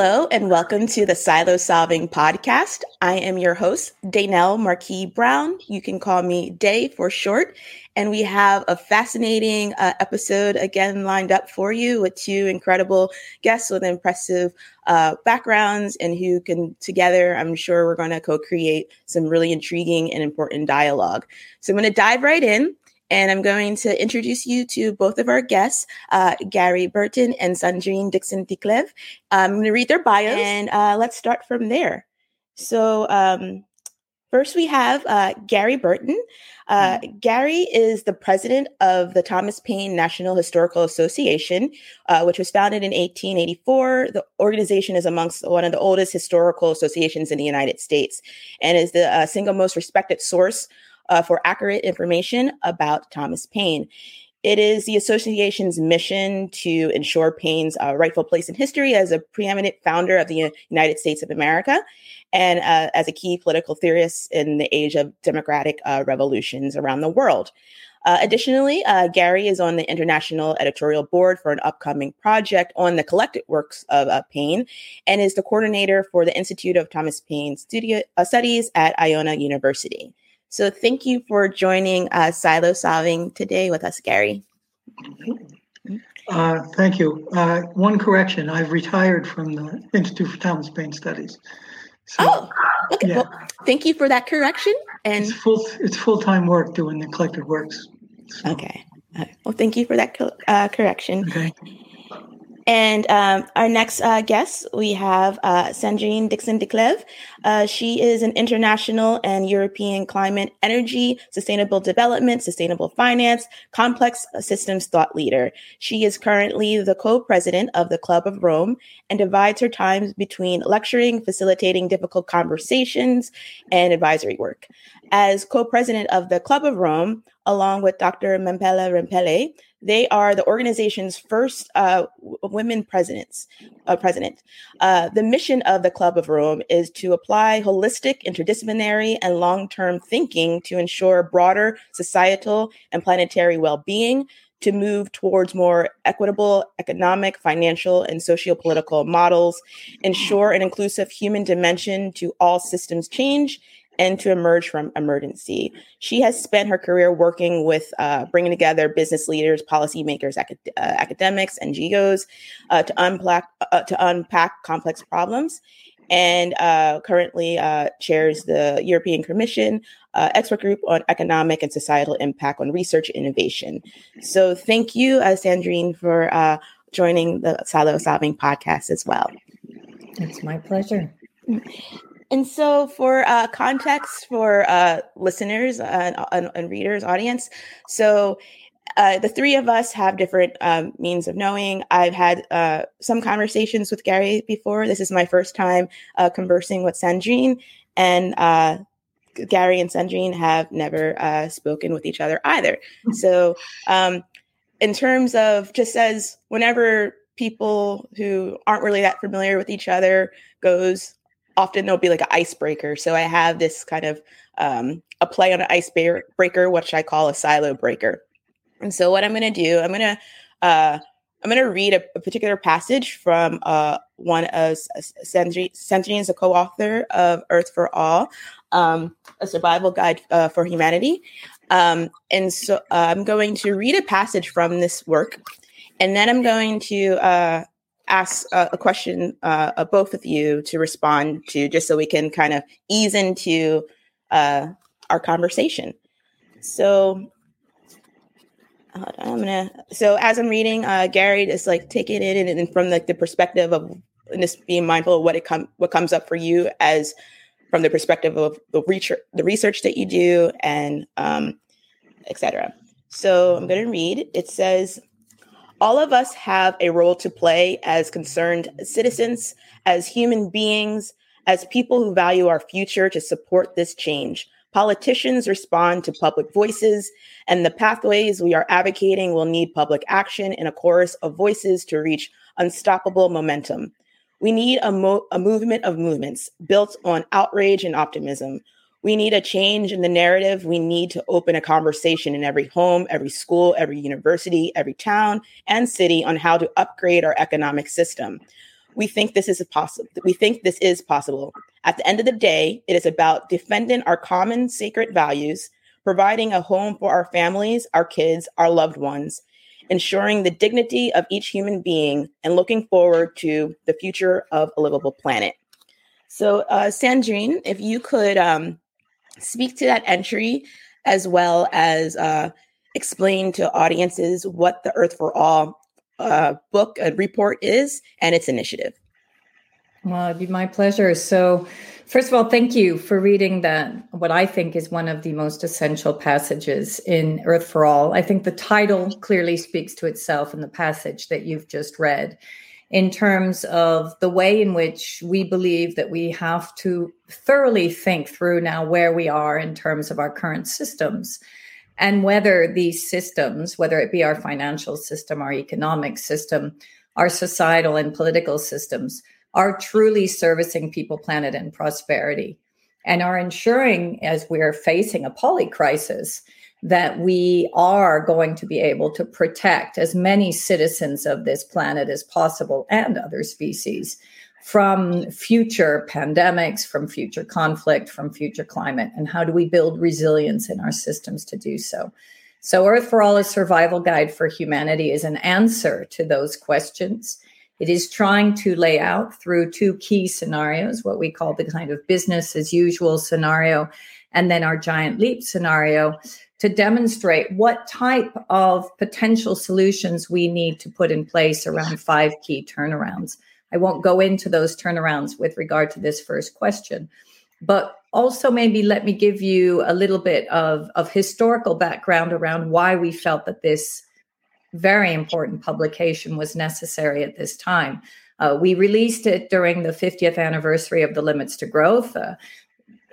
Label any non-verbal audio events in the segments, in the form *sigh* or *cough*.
Hello, and welcome to the Silo Solving Podcast. I am your host, Danelle Marqui Brown. You can call me Day for short. And we have a fascinating uh, episode again lined up for you with two incredible guests with impressive uh, backgrounds and who can together, I'm sure we're going to co create some really intriguing and important dialogue. So I'm going to dive right in. And I'm going to introduce you to both of our guests, uh, Gary Berton and Sandrine Dixson-Declève. I'm going to read their bios and uh, let's start from there. So, um, first we have uh, Gary Berton. Uh, mm-hmm. Gary is the president of the Thomas Paine National Historical Association, uh, which was founded in 1884. The organization is amongst one of the oldest historical associations in the United States and is the uh, single most respected source uh, for accurate information about Thomas Paine. It is the association's mission to ensure Paine's uh, rightful place in history as a preeminent founder of the United States of America and uh, as a key political theorist in the age of democratic uh, revolutions around the world. Uh, additionally, uh, Gary is on the international editorial board for an upcoming project on the collected works of uh, Paine and is the coordinator for the Institute of Thomas Paine Studio, Studies at Iona University. So thank you for joining uh, Silo Solving today with us, Gary. Uh, thank you. Uh, one correction: I've retired from the Institute for Thomas Paine Studies. So, oh, okay. Yeah. Well, thank you for that correction. And it's full it's full time work doing the collected works. So. Okay. Well, thank you for that co- uh, correction. Okay. And um, our next uh, guest, we have uh, Sandrine Dixson-Declève. Uh, she is an international and European climate, energy, sustainable development, sustainable finance, complex systems thought leader. She is currently the co president of the Club of Rome and divides her time between lecturing, facilitating difficult conversations, and advisory work. As co president of the Club of Rome, along with Dr. Mamphela Ramphele, they are the organization's first uh, women presidents. Uh, president. Uh, the mission of the Club of Rome is to apply holistic, interdisciplinary, and long-term thinking to ensure broader societal and planetary well-being. To move towards more equitable economic, financial, and socio-political models, ensure an inclusive human dimension to all systems change, and to emerge from emergency. She has spent her career working with uh, bringing together business leaders, policymakers, acad- uh, academics, NGOs uh, to, unpack, uh, to unpack complex problems. And uh, currently uh, chairs the European Commission expert group on economic and societal impact on research innovation. So, thank you, Sandrine, for joining the Silo Solving podcast as well. It's my pleasure. And so, for uh, context for uh, listeners and, and, and, readers, audience, so uh, the three of us have different um, means of knowing. I've had uh, some conversations with Gary before. This is my first time uh, conversing with Sandrine, and uh, Gary and Sandrine have never spoken with each other either. Hmm. So, um, in terms of just as whenever people who aren't really that familiar with each other goes often there'll be like an icebreaker. So I have this kind of um, a play on an icebreaker, which I call a silo breaker. And so what I'm going to do, I'm going to uh, I'm going to read a, a, particular passage from uh, one of Sandrine, is a co-author of Earth for All, um, a survival guide uh, for humanity. Um, and so uh, I'm going to read a passage from this work, and then I'm going to uh, ask a, question uh, of both of you to respond to, just so we can kind of ease into uh, our conversation. So I'm gonna. So as I'm reading, uh, Gary is like taking it in and from like the perspective of just being mindful of what it come what comes up for you as from the perspective of the research the research that you do and um, etc. So I'm going to read. It says, all of us have a role to play as concerned citizens, as human beings, as people who value our future to support this change. Politicians respond to public voices, and the pathways we are advocating will need public action and a chorus of voices to reach unstoppable momentum. We need a, mo- a movement of movements built on outrage and optimism. We need a change in the narrative. We need to open a conversation in every home, every school, every university, every town and city on how to upgrade our economic system. we think this is possible. We think this is possible. At the end of the day, it is about defending our common sacred values, providing a home for our families, our kids, our loved ones, ensuring the dignity of each human being, and looking forward to the future of a livable planet. So, uh, Sandrine, if you could um, speak to that entry as well as uh, explain to audiences what the Earth for All uh, book and report is and its initiative. Well, it'd be my pleasure. So, first of all, thank you for reading that, what I think is one of the most essential passages in Earth for All. I think the title clearly speaks to itself in the passage that you've just read, in terms of the way in which we believe that we have to thoroughly think through now where we are in terms of our current systems and whether these systems, whether it be our financial system, our economic system, our societal and political systems, are truly servicing people, planet, and prosperity, and are ensuring, as we're facing a poly crisis, that we are going to be able to protect as many citizens of this planet as possible and other species from future pandemics, from future conflict, from future climate, and how do we build resilience in our systems to do so? So, Earth for All, a survival guide for humanity, is an answer to those questions. It is trying to lay out through two key scenarios, what we call the kind of business as usual scenario, and then our giant leap scenario, to demonstrate what type of potential solutions we need to put in place around five key turnarounds. I won't go into those turnarounds with regard to this first question, but also maybe let me give you a little bit of, of historical background around why we felt that this very important publication was necessary at this time. Uh, we released it during the 50th anniversary of the Limits to Growth. Uh,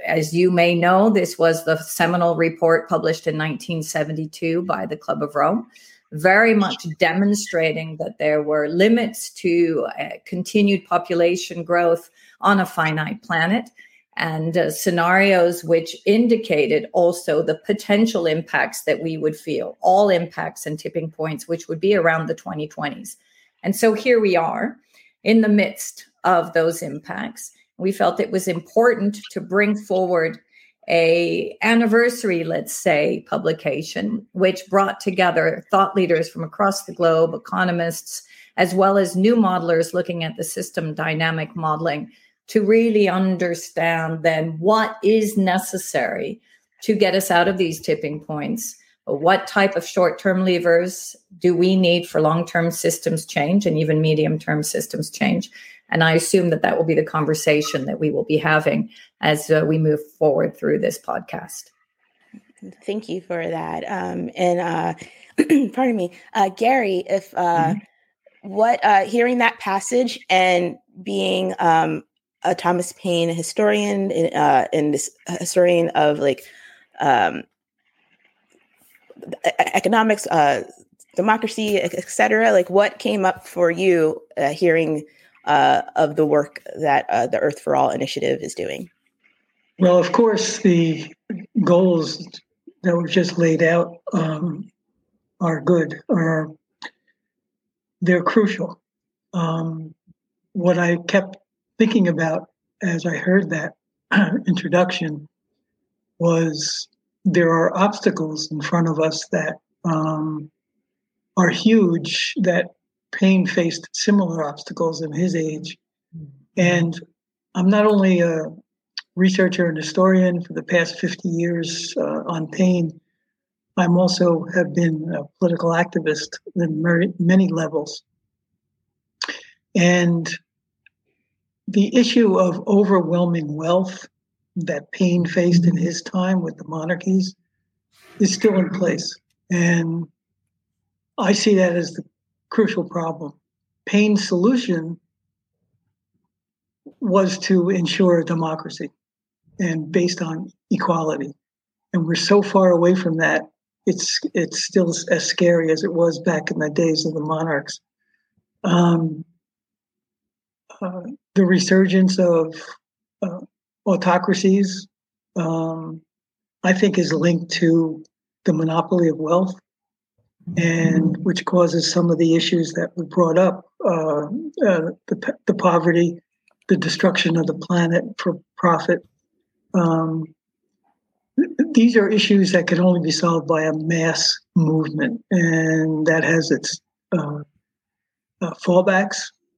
as you may know, this was the seminal report published in 1972 by the Club of Rome, very much demonstrating that there were limits to uh, continued population growth on a finite planet and uh, scenarios which indicated also the potential impacts that we would feel, all impacts and tipping points, which would be around the 2020s. And so here we are in the midst of those impacts. We felt it was important to bring forward a anniversary let's say publication which brought together thought leaders from across the globe economists as well as new modelers looking at the system dynamic modeling to really understand then what is necessary to get us out of these tipping points. What type of short term levers do we need for long term systems change and even medium term systems change? And I assume that that will be the conversation that we will be having as uh, we move forward through this podcast. Thank you for that. Um, and uh, *clears throat* pardon me, uh, Gary, if uh, mm-hmm. what uh, hearing that passage and being um, a Thomas Paine historian uh, and this historian of like um, economics, uh, democracy, etc. Like, what came up for you uh, hearing uh, of the work that uh, the Earth for All initiative is doing? Well, of course, the goals that were just laid out um, are good. Are they're crucial. Um, what I kept thinking about as I heard that *clears throat* introduction was there are obstacles in front of us that um, are huge that Paine faced similar obstacles in his age. And I'm not only a researcher and historian for the past 50 years uh, on Paine, I'm also have been a political activist in many levels. And the issue of overwhelming wealth that Paine faced in his time with the monarchies is still in place. And I see that as the crucial problem. Paine's solution was to ensure democracy and based on equality. And we're so far away from that, it's it's still as scary as it was back in the days of the monarchs. Um, uh, the resurgence of uh, autocracies, um, I think, is linked to the monopoly of wealth. And which causes some of the issues that were brought up uh, uh, the, the poverty, the destruction of the planet for profit. Um, these are issues that can only be solved by a mass movement, and that has its uh, uh, fallbacks.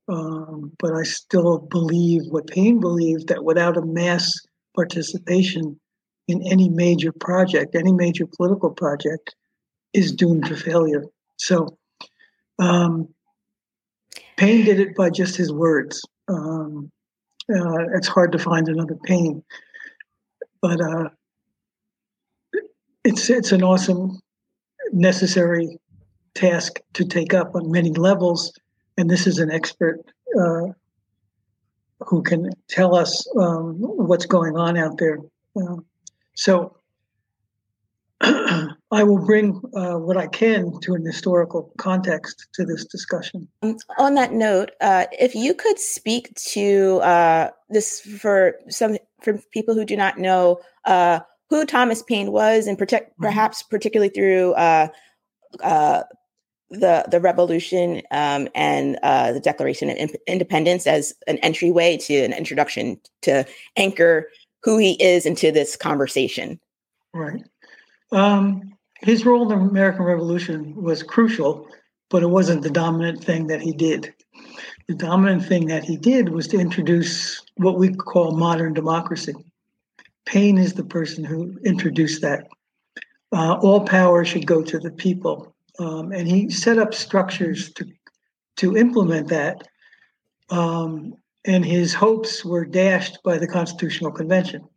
Um, but I still believe what Paine believed that without a mass participation in any major project, any major political project, is doomed to failure. So, um, Paine did it by just his words. Um, uh, it's hard to find another Paine, but uh, it's it's an awesome, necessary task to take up on many levels. And this is an expert uh, who can tell us um, what's going on out there. Uh, so *clears throat* I will bring uh, what I can to an historical context to this discussion. Um, on that note, uh, if you could speak to uh, this for some for people who do not know uh, who Thomas Paine was, and protect, mm-hmm. perhaps particularly through uh, uh, the the revolution um, and uh, the Declaration of Independence as an entryway to an introduction to anchor who he is into this conversation. Right. Um, his role in the American Revolution was crucial, but it wasn't the dominant thing that he did. The dominant thing that he did was to introduce what we call modern democracy. Paine is the person who introduced that. Uh, all power should go to the people. Um, and he set up structures to, to implement that. Um, and his hopes were dashed by the Constitutional Convention,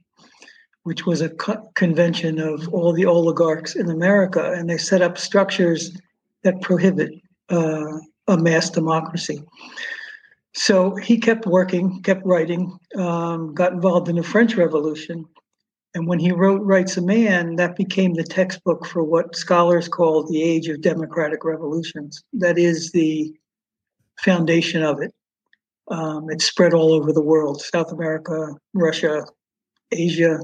which was a co- convention of all the oligarchs in America. And they set up structures that prohibit uh, a mass democracy. So he kept working, kept writing, um, got involved in the French Revolution, and when he wrote Rights of Man, that became the textbook for what scholars call the age of democratic revolutions. That is the foundation of it. Um, spread all over the world South America, Russia, Asia.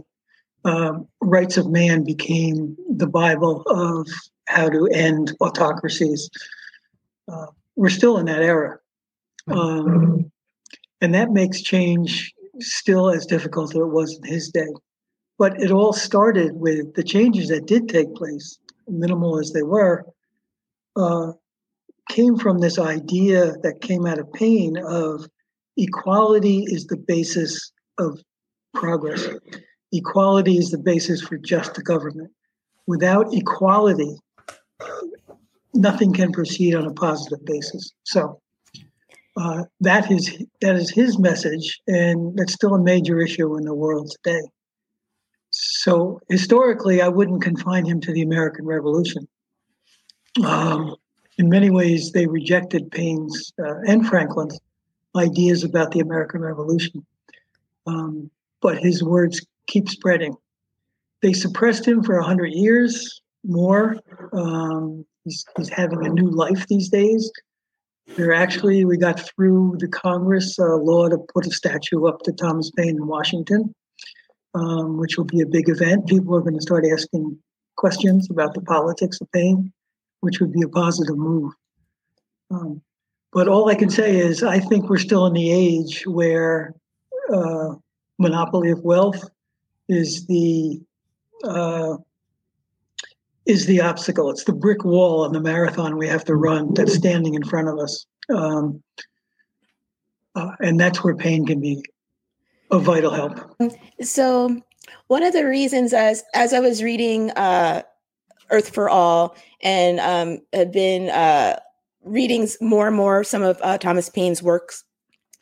Um, Rights of Man became the Bible of how to end autocracies. Uh, we're still in that era. Um, and that makes change still as difficult as it was in his day. But it all started with the changes that did take place, minimal as they were, uh, came from this idea that came out of Paine of equality is the basis of progress. Equality is the basis for just government. Without equality, nothing can proceed on a positive basis. So uh, that is that is his message, and that's still a major issue in the world today. So historically, I wouldn't confine him to the American Revolution. Um, in many ways, they rejected Paine's uh, and Franklin's ideas about the American Revolution. Um, but his words keep spreading. They suppressed him for 100 years more. Um, he's, he's having a new life these days. There actually, we got through the Congress uh, law to put a statue up to Thomas Paine in Washington um, which will be a big event. People are going to start asking questions about the politics of Paine, which would be a positive move. Um, but all I can say is, I think we're still in the age where uh, monopoly of wealth is the uh, is the obstacle. It's the brick wall on the marathon we have to run that's standing in front of us, um, uh, and that's where Paine can be a vital help. So, one of the reasons, as as I was reading uh, Earth for All, and um, had been uh, reading more and more some of uh, Thomas Paine's works,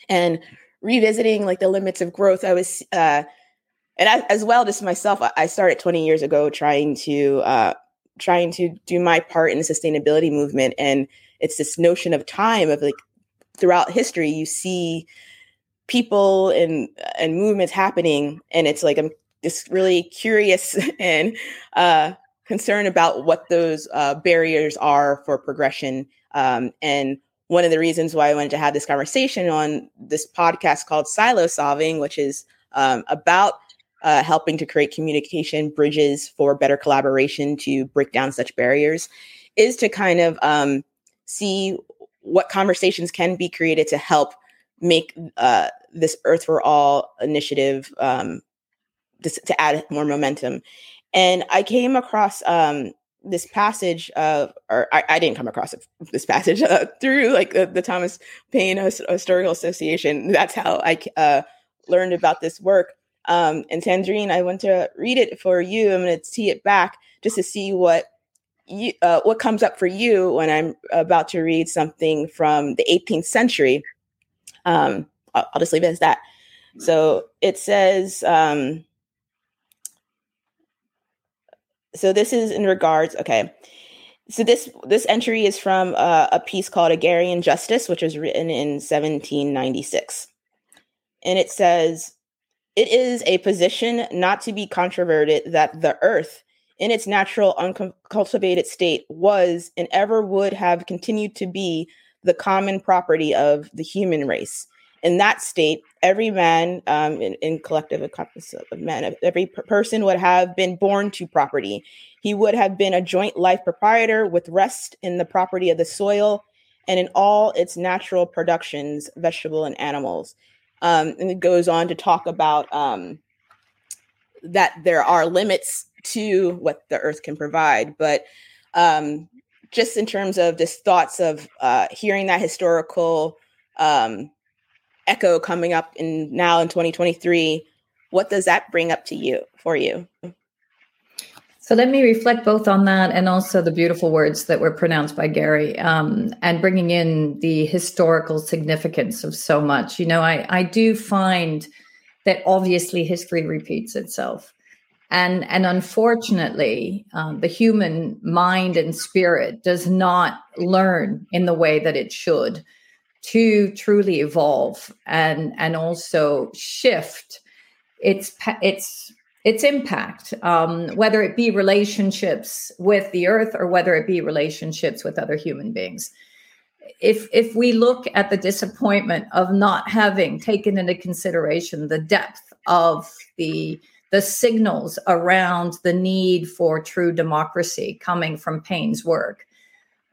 and revisiting like the limits of growth, I was, uh, and I, as well, just myself, I started 20 years ago trying to uh, trying to do my part in the sustainability movement, and it's this notion of time of like throughout history, you see people and and movements happening and it's like i'm just really curious *laughs* and uh concerned about what those uh, barriers are for progression. Um, and one of the reasons why i wanted to have this conversation on this podcast called silo solving which is um, about uh, helping to create communication bridges for better collaboration to break down such barriers, is to kind of um, see what conversations can be created to help make uh, this Earth for All initiative um, to add more momentum. And I came across um, this passage of, or I, I, didn't come across this passage uh, through like the, the, Thomas Paine Historical Association. That's how I uh, learned about this work. Um, and Sandrine, I want to read it for you. I'm going to tee it back just to see what you, uh, what comes up for you when I'm about to read something from the 18th century. Um, I'll, I'll, just leave it as that. So it says. Um, so this is in regards okay so this this entry is from uh, a piece called agrarian justice which was written in 1796 and it says it is a position not to be controverted that the earth in its natural uncultivated state was and ever would have continued to be the common property of the human race in that state, every man um, in, in collective of men, every person would have been born to property. He would have been a joint life proprietor with rest in the property of the soil and in all its natural productions, vegetable and animals. Um, and it goes on to talk about um, that there are limits to what the earth can provide. But um, just in terms of just thoughts of uh, hearing that historical um, echo coming up in now in 2023 what does that bring up to you for you so let me reflect both on that and also the beautiful words that were pronounced by Gary um, and bringing in the historical significance of so much. You know, I, I do find that obviously history repeats itself. And, and unfortunately, um, the human mind and spirit does not learn in the way that it should to truly evolve and and also shift its its its impact um, whether it be relationships with the earth or whether it be relationships with other human beings if if we look at the disappointment of not having taken into consideration the depth of the the signals around the need for true democracy coming from Paine's work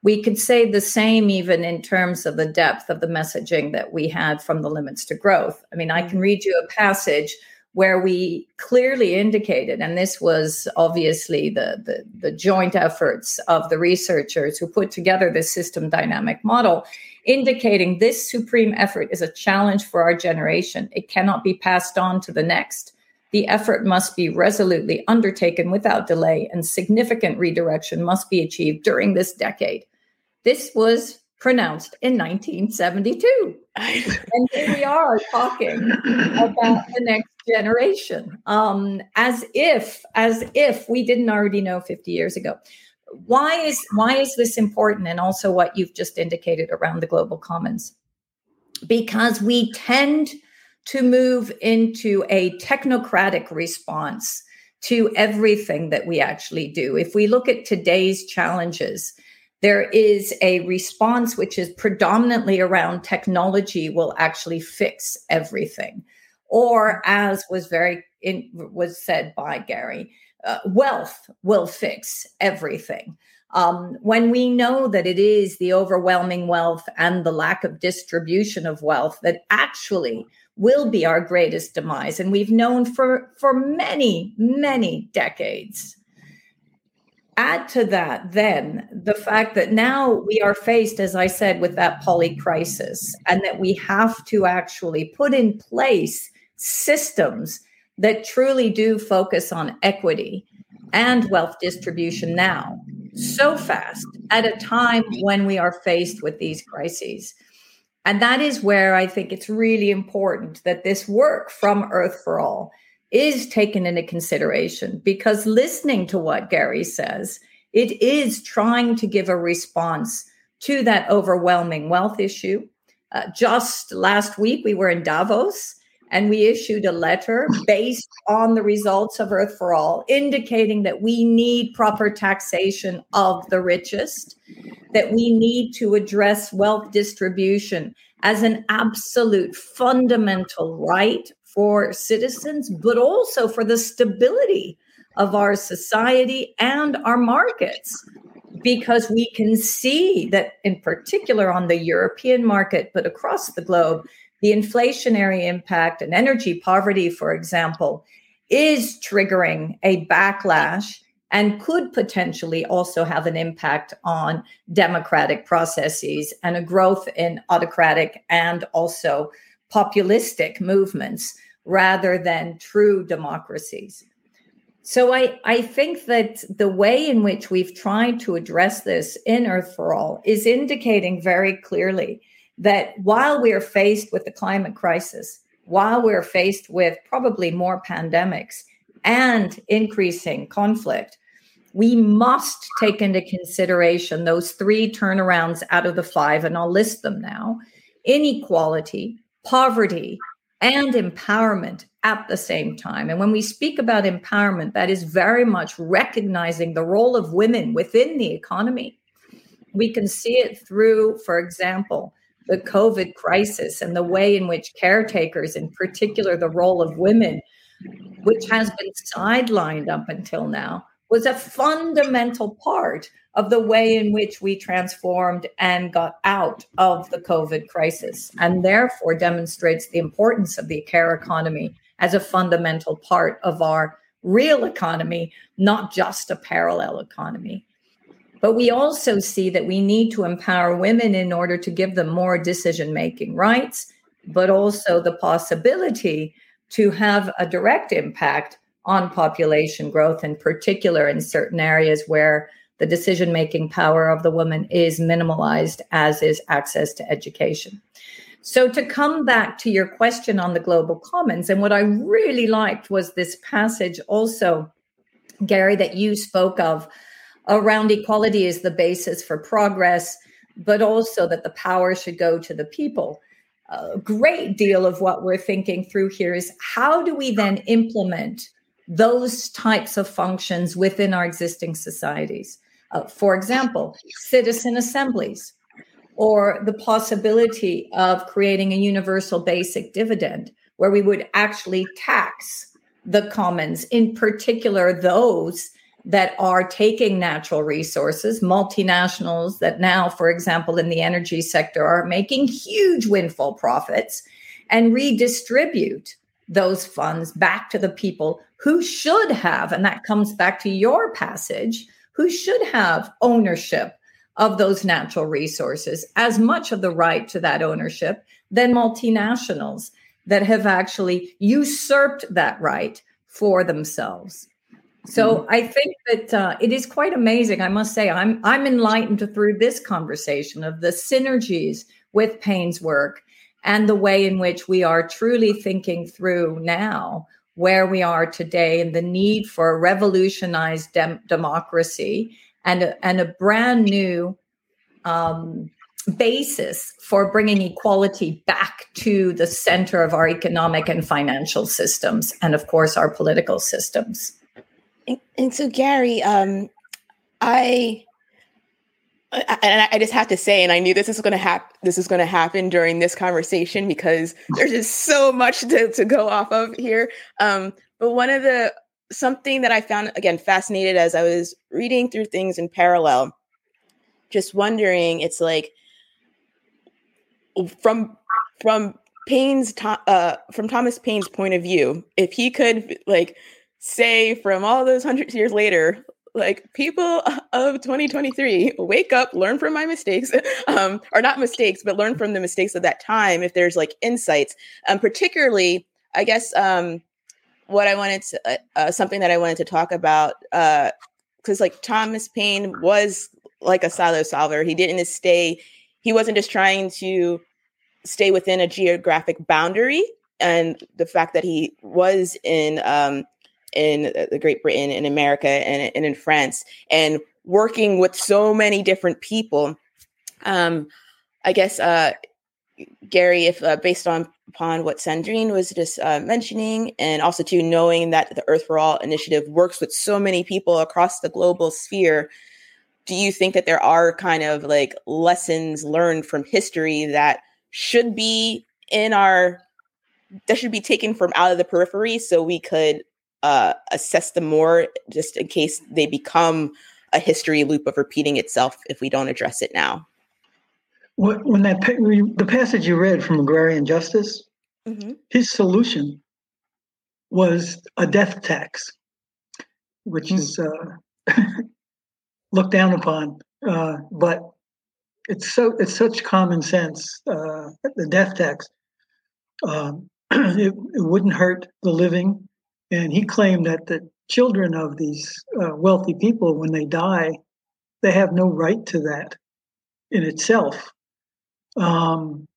we could say the same even in terms of the depth of the messaging that we had from the limits to growth. I mean, I can read you a passage where we clearly indicated, and this was obviously the, the, the joint efforts of the researchers who put together this system dynamic model, indicating this supreme effort is a challenge for our generation. It cannot be passed on to the next. The effort must be resolutely undertaken without delay, and significant redirection must be achieved during this decade. This was pronounced in 1972. and here we are talking about the next generation. Um, as if as if we didn't already know 50 years ago. Why is why is this important and also what you've just indicated around the global commons? Because we tend to move into a technocratic response to everything that we actually do. If we look at today's challenges there is a response which is predominantly around technology will actually fix everything or as was very in, was said by gary uh, wealth will fix everything. Um, when we know that it is the overwhelming wealth and the lack of distribution of wealth that actually will be our greatest demise and we've known for for many many decades. Add to that then the fact that now we are faced as i said with that poly crisis and that we have to actually put in place systems that truly do focus on equity and wealth distribution now so fast at a time when we are faced with these crises and that is where i think it's really important that this work from earth for all is taken into consideration because listening to what Gary says, it is trying to give a response to that overwhelming wealth issue. Uh, just last week, we were in Davos and we issued a letter based on the results of Earth for All, indicating that we need proper taxation of the richest, that we need to address wealth distribution as an absolute fundamental right for citizens, but also for the stability of our society and our markets. Because we can see that, in particular on the European market, but across the globe, the inflationary impact and energy poverty, for example, is triggering a backlash and could potentially also have an impact on democratic processes and a growth in autocratic and also populistic movements rather than true democracies. So I, I think that the way in which we've tried to address this in Earth for All is indicating very clearly that while we are faced with the climate crisis, while we're faced with probably more pandemics and increasing conflict, we must take into consideration those three turnarounds out of the five, and I'll list them now inequality, poverty, and empowerment at the same time. And when we speak about empowerment, that is very much recognizing the role of women within the economy. We can see it through, for example, the COVID crisis and the way in which caretakers, in particular the role of women, which has been sidelined up until now, was a fundamental part of the way in which we transformed and got out of the COVID crisis, and therefore demonstrates the importance of the care economy as a fundamental part of our real economy, not just a parallel economy. But we also see that we need to empower women in order to give them more decision making rights, but also the possibility to have a direct impact on population growth, in particular in certain areas where the decision making power of the woman is minimalized, as is access to education. So, to come back to your question on the global commons, and what I really liked was this passage also, Gary, that you spoke of around equality is the basis for progress, but also that the power should go to the people. A great deal of what we're thinking through here is how do we then implement those types of functions within our existing societies? Uh, for example, citizen assemblies or the possibility of creating a universal basic dividend where we would actually tax the commons, in particular those that are taking natural resources, multinationals that now, for example, in the energy sector, are making huge windfall profits and redistribute those funds back to the people who should have, and that comes back to your passage, who should have ownership of those natural resources, as much of the right to that ownership than multinationals that have actually usurped that right for themselves. So mm-hmm. I think that uh, it is quite amazing. I must say, I'm I'm enlightened through this conversation of the synergies with Paine's work and the way in which we are truly thinking through now where we are today and the need for a revolutionized dem- democracy and a, and a brand new um, basis for bringing equality back to the center of our economic and financial systems and of course our political systems and, and so, Gary, um, I, I, I just have to say, and I knew this is going to happen. This is going to happen during this conversation because there's just so much to, to go off of here. Um, but one of the something that I found again fascinated as I was reading through things in parallel, just wondering, it's like from from Paine's uh, from Thomas Paine's point of view, if he could like say from all those hundreds years later like people of 2023 wake up learn from my mistakes *laughs* um, or not mistakes but learn from the mistakes of that time if there's like insights. Um, particularly i guess um, what i wanted to uh, uh, something that i wanted to talk about because uh, like thomas paine was like a silo solver. He didn't stay he wasn't just trying to stay within a geographic boundary and the fact that he was in um, in the Great Britain, in America, and, and in France, and working with so many different people. Um, I guess, uh, Gary, if uh, based on upon what Sandrine was just uh, mentioning, and also to knowing that the Earth for All initiative works with so many people across the global sphere, do you think that there are kind of like lessons learned from history that should be in our that should be taken from out of the periphery so we could uh, assess them more just in case they become a history loop of repeating itself if we don't address it now. When that the passage you read from agrarian justice, mm-hmm. his solution was a death tax, which mm-hmm. is uh, *laughs* looked down upon, uh, but it's so it's such common sense. Uh, the death tax, um, *clears throat* it, it wouldn't hurt the living, and he claimed that the children of these uh, wealthy people, when they die, they have no right to that in itself. Um,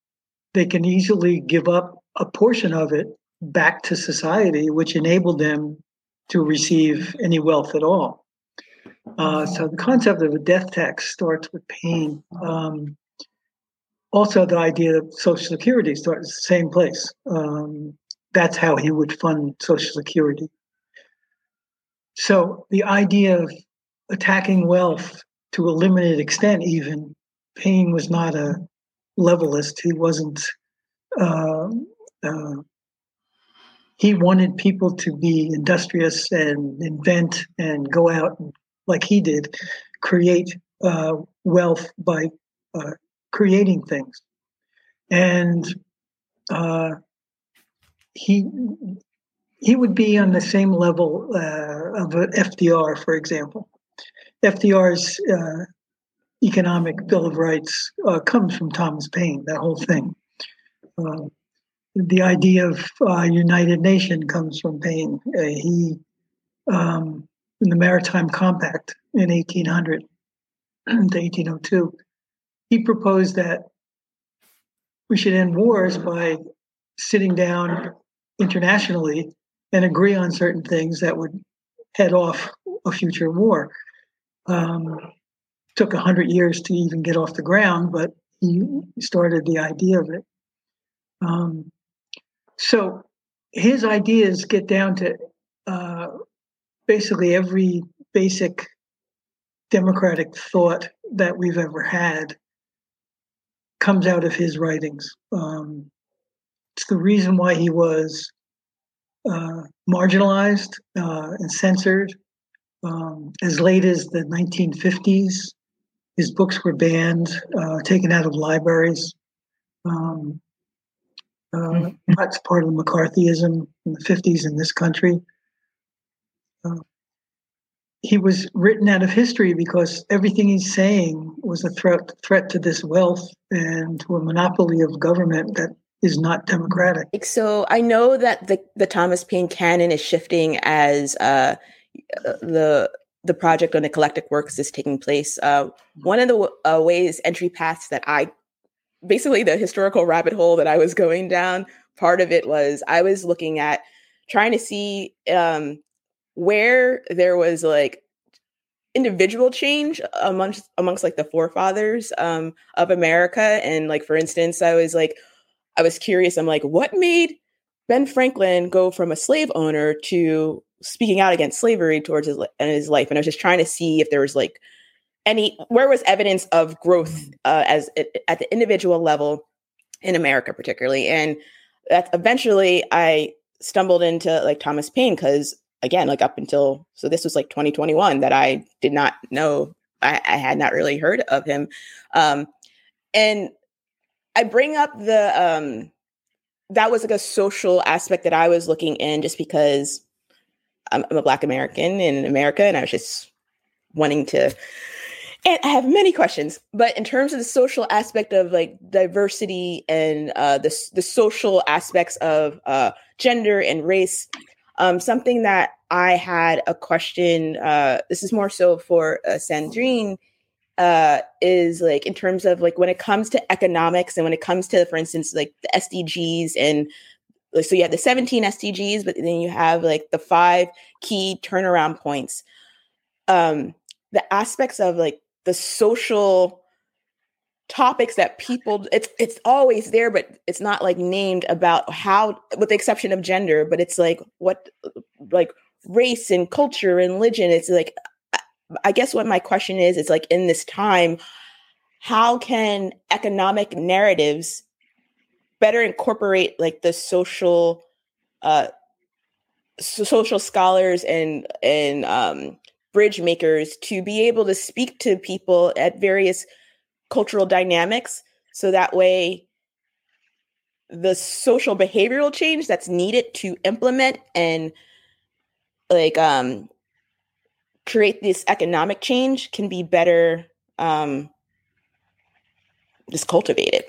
they can easily give up a portion of it back to society, which enabled them to receive any wealth at all. Uh, so the concept of a death tax starts with Paine. Um, also, the idea of Social Security starts the same place. Um, that's how he would fund Social Security. So the idea of attacking wealth to a limited extent, even Paine was not a levelist. He wasn't. Uh, uh, he wanted people to be industrious and invent and go out and, like he did, create uh, wealth by uh, creating things. And uh, he he would be on the same level uh, of FDR, for example. FDR's uh, economic Bill of Rights uh, comes from Thomas Paine, that whole thing. Uh, the idea of uh, United Nation comes from Paine. Uh, he, um, in the Maritime Compact in 1800 *clears throat* to 1802, he proposed that we should end wars by sitting down internationally and agree on certain things that would head off a future war. Um, took a hundred years to even get off the ground, but he started the idea of it. Um, so his ideas get down to uh, basically every basic democratic thought that we've ever had comes out of his writings. Um, it's the reason why he was uh, marginalized uh, and censored um, as late as the 1950s. His books were banned, uh, taken out of libraries. Um, uh, mm-hmm. *laughs* that's part of McCarthyism in the 50s in this country. Uh, he was written out of history because everything he's saying was a threat threat to this wealth and to a monopoly of government that is not democratic. So I know that the the Thomas Paine canon is shifting as uh, the the project on the eclectic works is taking place. Uh, one of the uh, ways entry paths that I basically the historical rabbit hole that I was going down. Part of it was I was looking at trying to see um, where there was like individual change amongst amongst like the forefathers um, of America, and like for instance, I was like I was curious. I'm like, what made Ben Franklin go from a slave owner to speaking out against slavery towards his, his life? And I was just trying to see if there was like any where was evidence of growth mm-hmm. uh, as at the individual level in America, particularly. And that eventually I stumbled into like Thomas Paine because again, like up until so this was like 2021 that I did not know I, I had not really heard of him. Um, and I bring up the um that was like a social aspect that I was looking in just because I'm, I'm a black American in America and I was just wanting to and I have many questions, but in terms of the social aspect of like diversity and uh, the the social aspects of uh, gender and race, um, something that I had a question. Uh, this is more so for uh, Sandrine uh, is like in terms of like when it comes to economics and when it comes to, for instance, like the SDGs and so you have the 17 SDGs, but then you have like the five key turnaround points. Um, the aspects of like the social topics that people it's it's always there but it's not like named about how with the exception of gender but it's like what like race and culture and religion it's like I guess what my question is is like in this time, how can economic narratives better incorporate like the social uh social scholars and and um bridge makers to be able to speak to people at various cultural dynamics so that way the social behavioral change that's needed to implement and like um create this economic change can be better um just cultivated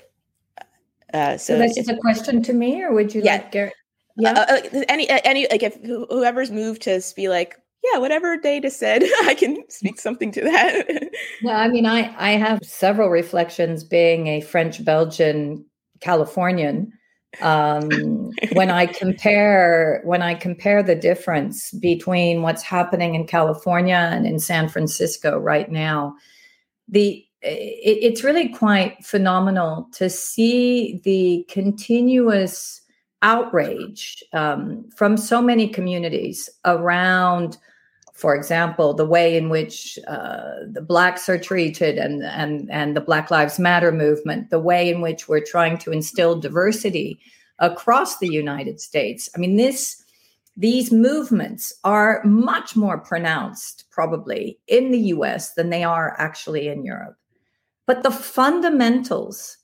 uh so, so that's just a question to me or would you yeah. like Garrett? yeah uh, uh, any uh, any like if whoever's moved to be like yeah whatever data said *laughs* i can speak something to that *laughs* yeah i mean i i have several reflections being a french belgian californian um, when I compare when I compare the difference between what's happening in California and in San Francisco right now, the it, it's really quite phenomenal to see the continuous outrage um, from so many communities around for example, the way in which uh, the blacks are treated and, and, and the Black Lives Matter movement, the way in which we're trying to instill diversity across the United States. I mean, this these movements are much more pronounced probably in the US than they are actually in Europe. But the fundamentals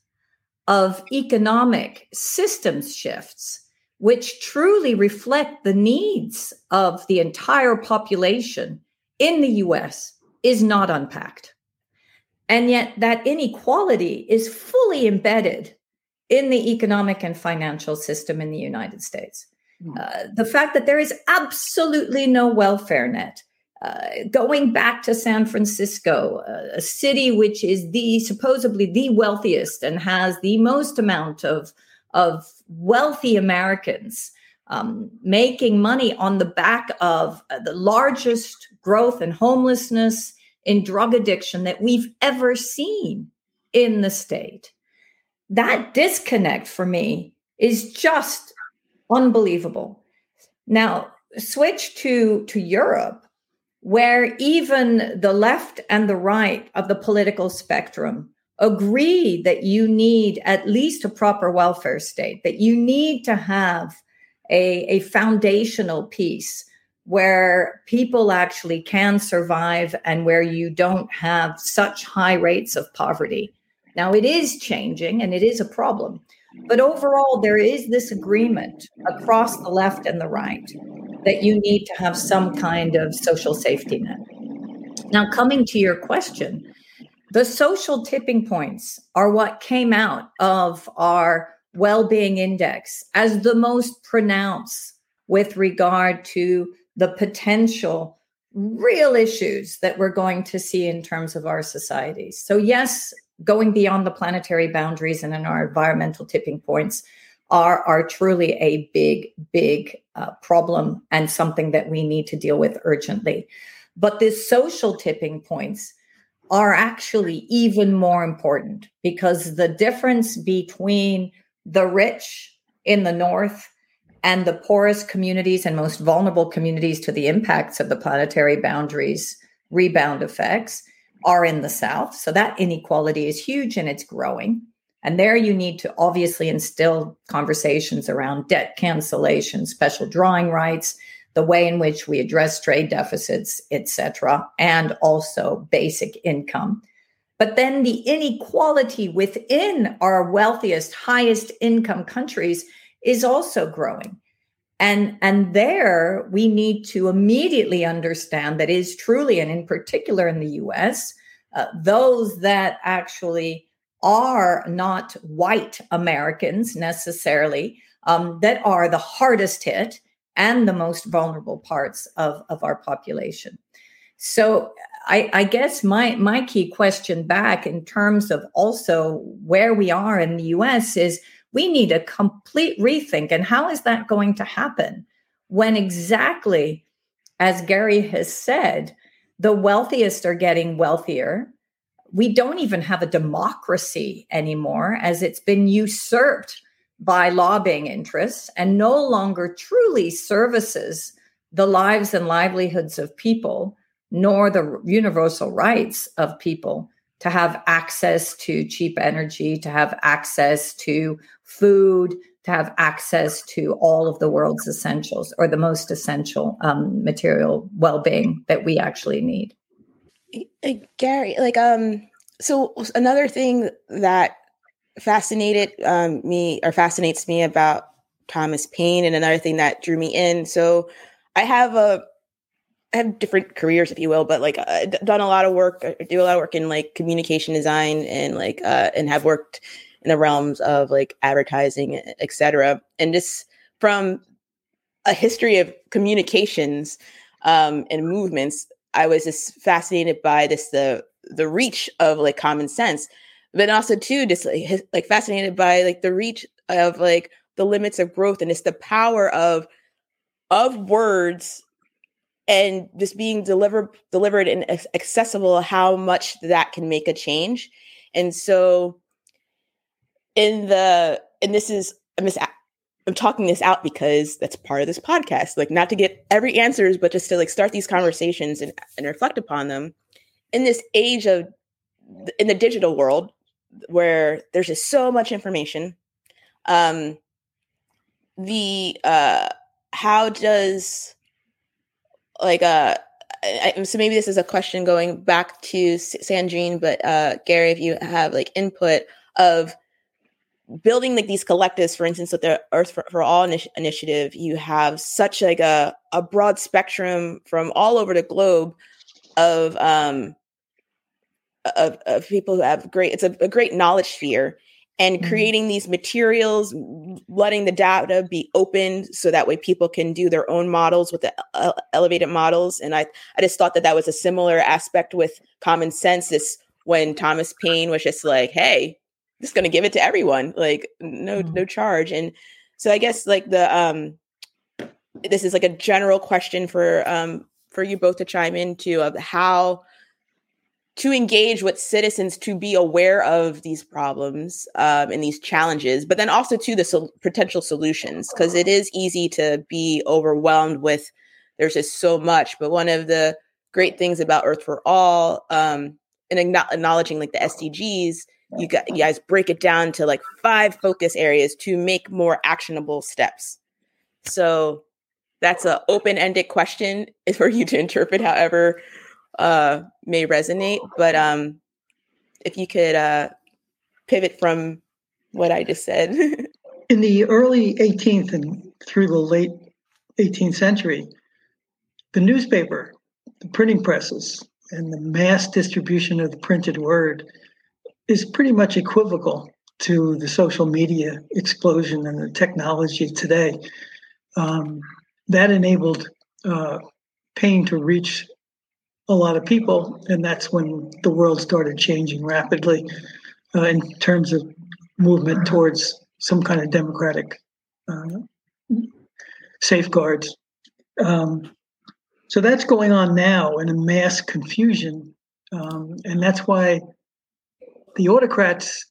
of economic systems shifts which truly reflect the needs of the entire population in the US is not unpacked. And yet, that inequality is fully embedded in the economic and financial system in the United States. Hmm. Uh, the fact that there is absolutely no welfare net. Uh, going back to San Francisco, uh, a city which is the supposedly the wealthiest and has the most amount of of wealthy Americans um, making money on the back of uh, the largest growth in homelessness, in drug addiction that we've ever seen in the state. That disconnect for me is just unbelievable. Now, switch to, to Europe, where even the left and the right of the political spectrum agree that you need at least a proper welfare state, that you need to have a, a foundational piece where people actually can survive and where you don't have such high rates of poverty. Now, it is changing and it is a problem. But overall, there is this agreement across the left and the right that you need to have some kind of social safety net. Now, coming to your question, the social tipping points are what came out of our well being index as the most pronounced with regard to the potential real issues that we're going to see in terms of our societies. So, yes, going beyond the planetary boundaries and in our environmental tipping points are, are truly a big, big uh, problem and something that we need to deal with urgently. But the social tipping points are actually even more important because the difference between the rich in the north and the poorest communities and most vulnerable communities to the impacts of the planetary boundaries rebound effects are in the south. So that inequality is huge and it's growing. And there you need to obviously instill conversations around debt cancellation, special drawing rights, the way in which we address trade deficits, et cetera, and also basic income. But then the inequality within our wealthiest, highest income countries is also growing. And, and there we need to immediately understand that is truly, and in particular in the US, uh, those that actually are not white Americans necessarily, um, that are the hardest hit and the most vulnerable parts of, of our population. So I, I, guess my my key question back in terms of also where we are in the US is we need a complete rethink. And how is that going to happen when exactly, as Gary has said, the wealthiest are getting wealthier? We don't even have a democracy anymore as it's been usurped by lobbying interests and no longer truly services the lives and livelihoods of people, nor the universal rights of people to have access to cheap energy, to have access to food, to have access to all of the world's essentials or the most essential um, material well-being that we actually need. Gary, like um, so another thing that fascinated um, me or fascinates me about Thomas Paine, and another thing that drew me in. So I have a I have different careers, if you will, but like done a lot of work. Do a lot of work in like communication design and like uh, and have worked in the realms of like advertising, etc. And just from a history of communications um, and movements, I was just fascinated by this the the reach of like common sense, but also too just like, like fascinated by like the reach of like the limits of growth and it's the power of of words and just being delivered delivered and accessible how much that can make a change. And so in the and this is i'm just i'm talking this out because that's part of this podcast like not to get every answers but just to like start these conversations and, and reflect upon them. In this age of in the digital world where there's just so much information. Um the uh how does like uh I, so maybe this is a question going back to Sandrine, but uh, Gary, if you have like input of building like these collectives, for instance, with the Earth for, for All initi- initiative, you have such like a, a broad spectrum from all over the globe of um of, of people who have great it's a, a great knowledge sphere and mm-hmm. creating these materials letting the data be open so that way people can do their own models with the elevated models and i i just thought that that was a similar aspect with common sense when thomas paine was just like hey just going to give it to everyone like no mm-hmm. no charge and so i guess like the um this is like a general question for um for you both to chime into of how to engage with citizens to be aware of these problems um, and these challenges, but then also to the sol- potential solutions, because it is easy to be overwhelmed with there's just so much. But one of the great things about Earth for All um, and acknowledging like the SDGs, you, got, you guys break it down to like five focus areas to make more actionable steps. So that's an open-ended question *laughs* for you to interpret however uh, may resonate. But um, if you could uh, pivot from what I just said. *laughs* In the early 18th and through the late 18th century, the newspaper, the printing presses, and the mass distribution of the printed word is pretty much equivocal to the social media explosion and the technology today. Um, that enabled uh, Paine to reach a lot of people, and that's when the world started changing rapidly uh, in terms of movement towards some kind of democratic uh, safeguards. Um, so that's going on now in a mass confusion, um, and that's why the autocrats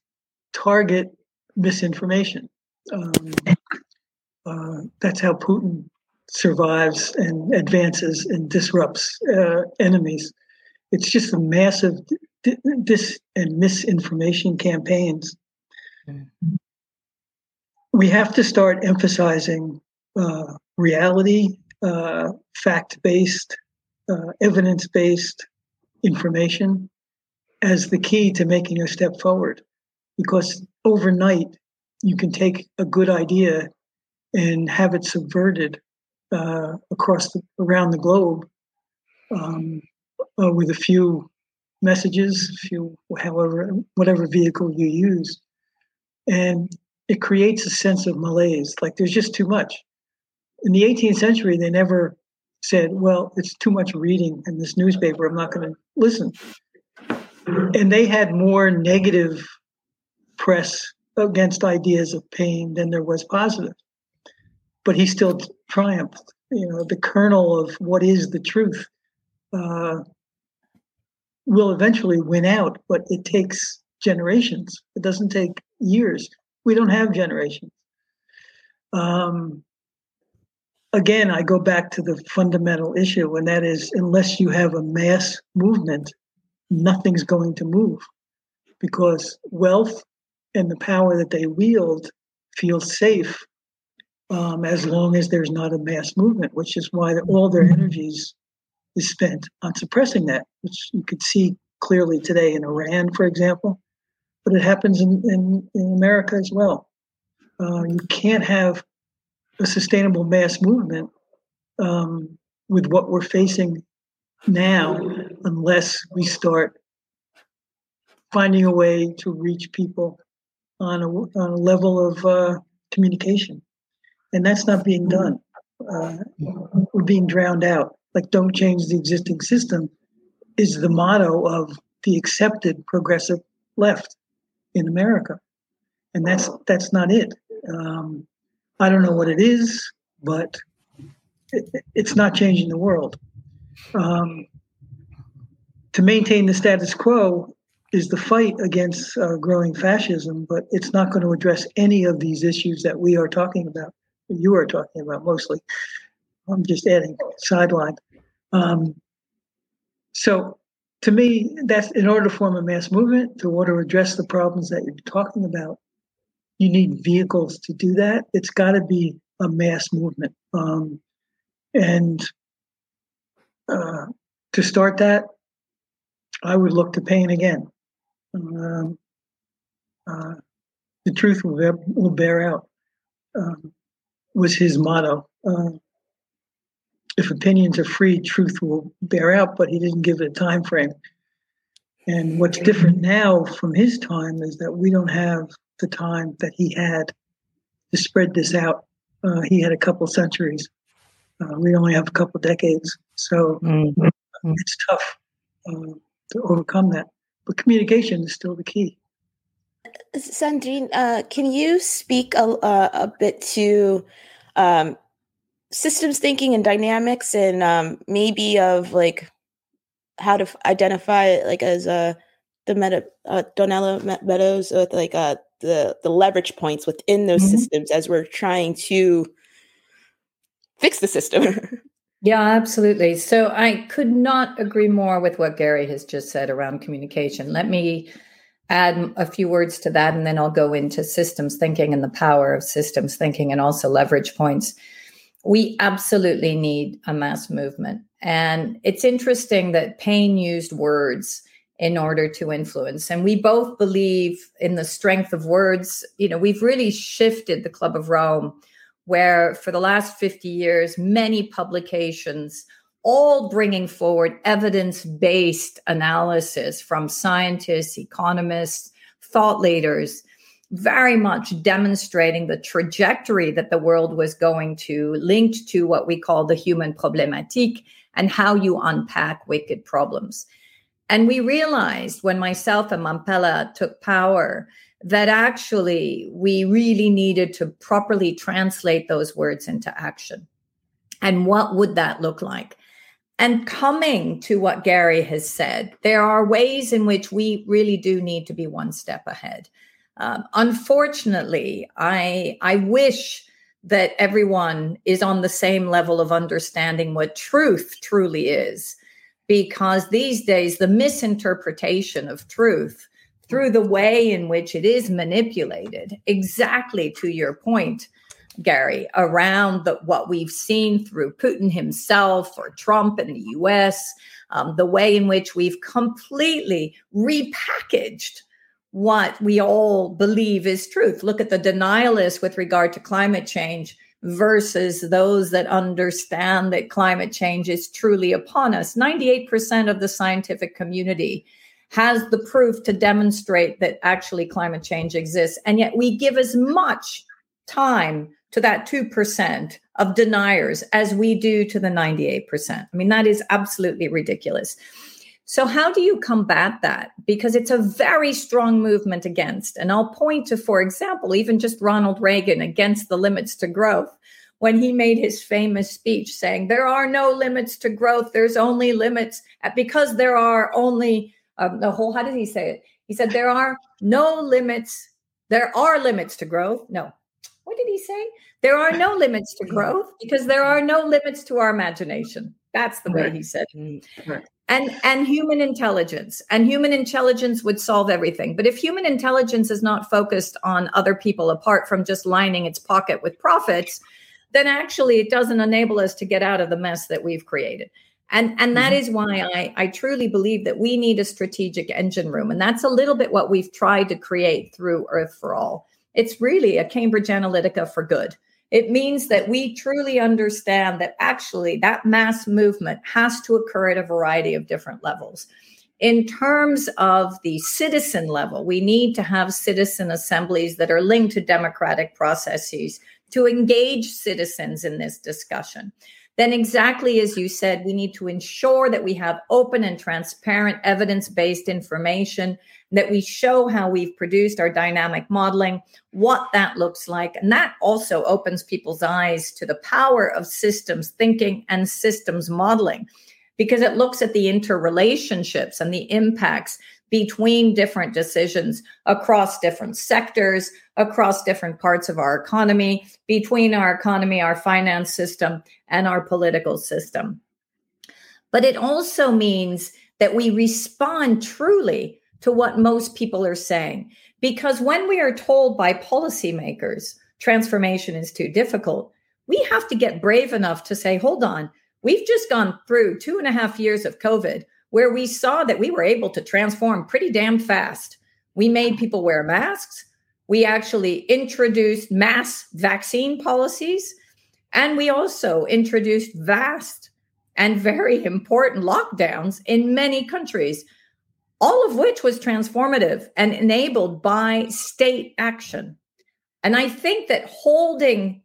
target misinformation. Um, uh, that's how Putin survives and advances and disrupts uh, enemies. It's just a massive dis and misinformation campaigns. Mm-hmm. We have to start emphasizing uh, reality, uh, fact based, uh, evidence based information as the key to making a step forward. Because overnight, you can take a good idea and have it subverted uh, across the, around the globe um, uh, with a few messages, a few however whatever vehicle you use, and it creates a sense of malaise. Like there's just too much. In the 18th century, they never said, "Well, it's too much reading in this newspaper. I'm not going to listen." And they had more negative press against ideas of Paine than there was positive but he still triumphed. You know, the kernel of what is the truth uh, will eventually win out, but it takes generations. It doesn't take years. We don't have generations. Um, again, I go back to the fundamental issue, and that is unless you have a mass movement, nothing's going to move. because wealth and the power that they wield feel safe um, as long as there's not a mass movement, which is why all their energies is spent on suppressing that, which you could see clearly today in Iran, for example, but it happens in, in, in America as well. Uh, you can't have a sustainable mass movement um, with what we're facing now unless we start finding a way to reach people on a, on a level of uh, communication. And that's not being done. Uh, we're being drowned out. Like, don't change the existing system is the motto of the accepted progressive left in America. And that's that's not it. Um, I don't know what it is, but it, it's not changing the world. Um, to maintain the status quo is the fight against uh, growing fascism, but it's not going to address any of these issues that we are talking about, you are talking about mostly. I'm just adding sideline. Um, so, to me, that's in order to form a mass movement, to order to address the problems that you're talking about, you need vehicles to do that. It's got to be a mass movement. Um, and uh, to start that, I would look to Paine again. Um, uh, the truth will bear, will bear out um, was his motto. Uh, if opinions are free, truth will bear out, but he didn't give it a time frame. And what's different now from his time is that we don't have the time that he had to spread this out. Uh, he had a couple centuries. Uh, we only have a couple decades, so mm-hmm. it's tough uh, to overcome that. But communication is still the key. Sandrine, uh, can you speak a, a bit to um, systems thinking and dynamics, and um, maybe of like how to identify like as uh, the meta uh, Donella Meadows with like uh, the the leverage points within those mm-hmm. systems as we're trying to fix the system. *laughs* Yeah, absolutely. So I could not agree more with what Gary has just said around communication. Let me add a few words to that, and then I'll go into systems thinking and the power of systems thinking and also leverage points. We absolutely need a mass movement. And it's interesting that Paine used words in order to influence. And we both believe in the strength of words. You know, we've really shifted the Club of Rome where for the last 50 years, many publications all bringing forward evidence based analysis from scientists, economists, thought leaders, very much demonstrating the trajectory that the world was going to, linked to what we call the human problematique and how you unpack wicked problems. And we realized when myself and Mamphela took power that actually we really needed to properly translate those words into action. And what would that look like? And coming to what Gary has said, there are ways in which we really do need to be one step ahead. Um, unfortunately, I I wish that everyone is on the same level of understanding what truth truly is, because these days the misinterpretation of truth through the way in which it is manipulated, exactly to your point, Gary, around the, what we've seen through Putin himself or Trump in the US, um, the way in which we've completely repackaged what we all believe is truth. Look at the denialists with regard to climate change versus those that understand that climate change is truly upon us. 98% of the scientific community has the proof to demonstrate that actually climate change exists. And yet we give as much time to that 2% of deniers as we do to the 98%. I mean, that is absolutely ridiculous. So, how do you combat that? Because it's a very strong movement against. And I'll point to, for example, even just Ronald Reagan against the limits to growth when he made his famous speech saying, There are no limits to growth, there's only limits, because there are only um, the whole how did he say it he said there are no limits there are limits to growth no what did he say? There are no limits to *laughs* growth because there are no limits to our imagination. That's the way he said it. and and human intelligence. And human intelligence would solve everything. But if human intelligence is not focused on other people apart from just lining its pocket with profits then actually it doesn't enable us to get out of the mess that we've created. And and that mm-hmm. why I, I truly believe that we need a strategic engine room. And that's a little bit what we've tried to create through earth for all it's really a cambridge analytica for good it means that we truly understand that actually that mass movement has to occur at a variety of different levels. In terms of the citizen level, we need to have citizen assemblies that are linked to democratic processes to engage citizens in this discussion then exactly as you said, we need to ensure that we have open and transparent evidence based information, that we show how we've produced our dynamic modeling, what that looks like. And that also opens people's eyes to the power of systems thinking and systems modeling because it looks at the interrelationships and the impacts between different decisions across different sectors, across different parts of our economy, between our economy, our finance system, and our political system. But it also means that we respond truly to what most people are saying. Because when we are told by policymakers transformation is too difficult, we have to get brave enough to say, hold on, we've just gone through two and a half years of COVID where we saw that we were able to transform pretty damn fast. We made people wear masks. We actually introduced mass vaccine policies. And we also introduced vast and very important lockdowns in many countries, all of which was transformative and enabled by state action. And I think that holding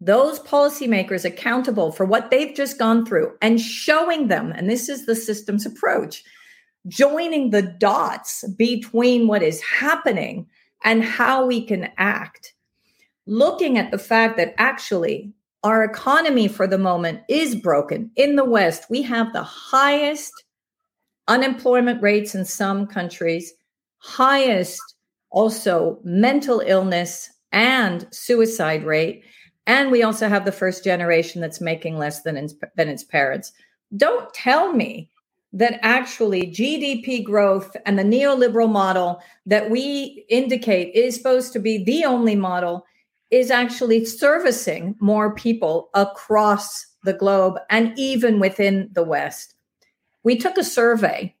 those policymakers accountable for what they've just gone through and showing them, and this is the systems approach, joining the dots between what is happening and how we can act. Looking at the fact that actually our economy for the moment is broken. In the West, we have the highest unemployment rates in some countries, highest also mental illness and suicide rate and we also have the first generation that's making less than its, than its parents. Don't tell me that actually GDP growth and the neoliberal model that we indicate is supposed to be the only model is actually servicing more people across the globe and even within the West. We took a survey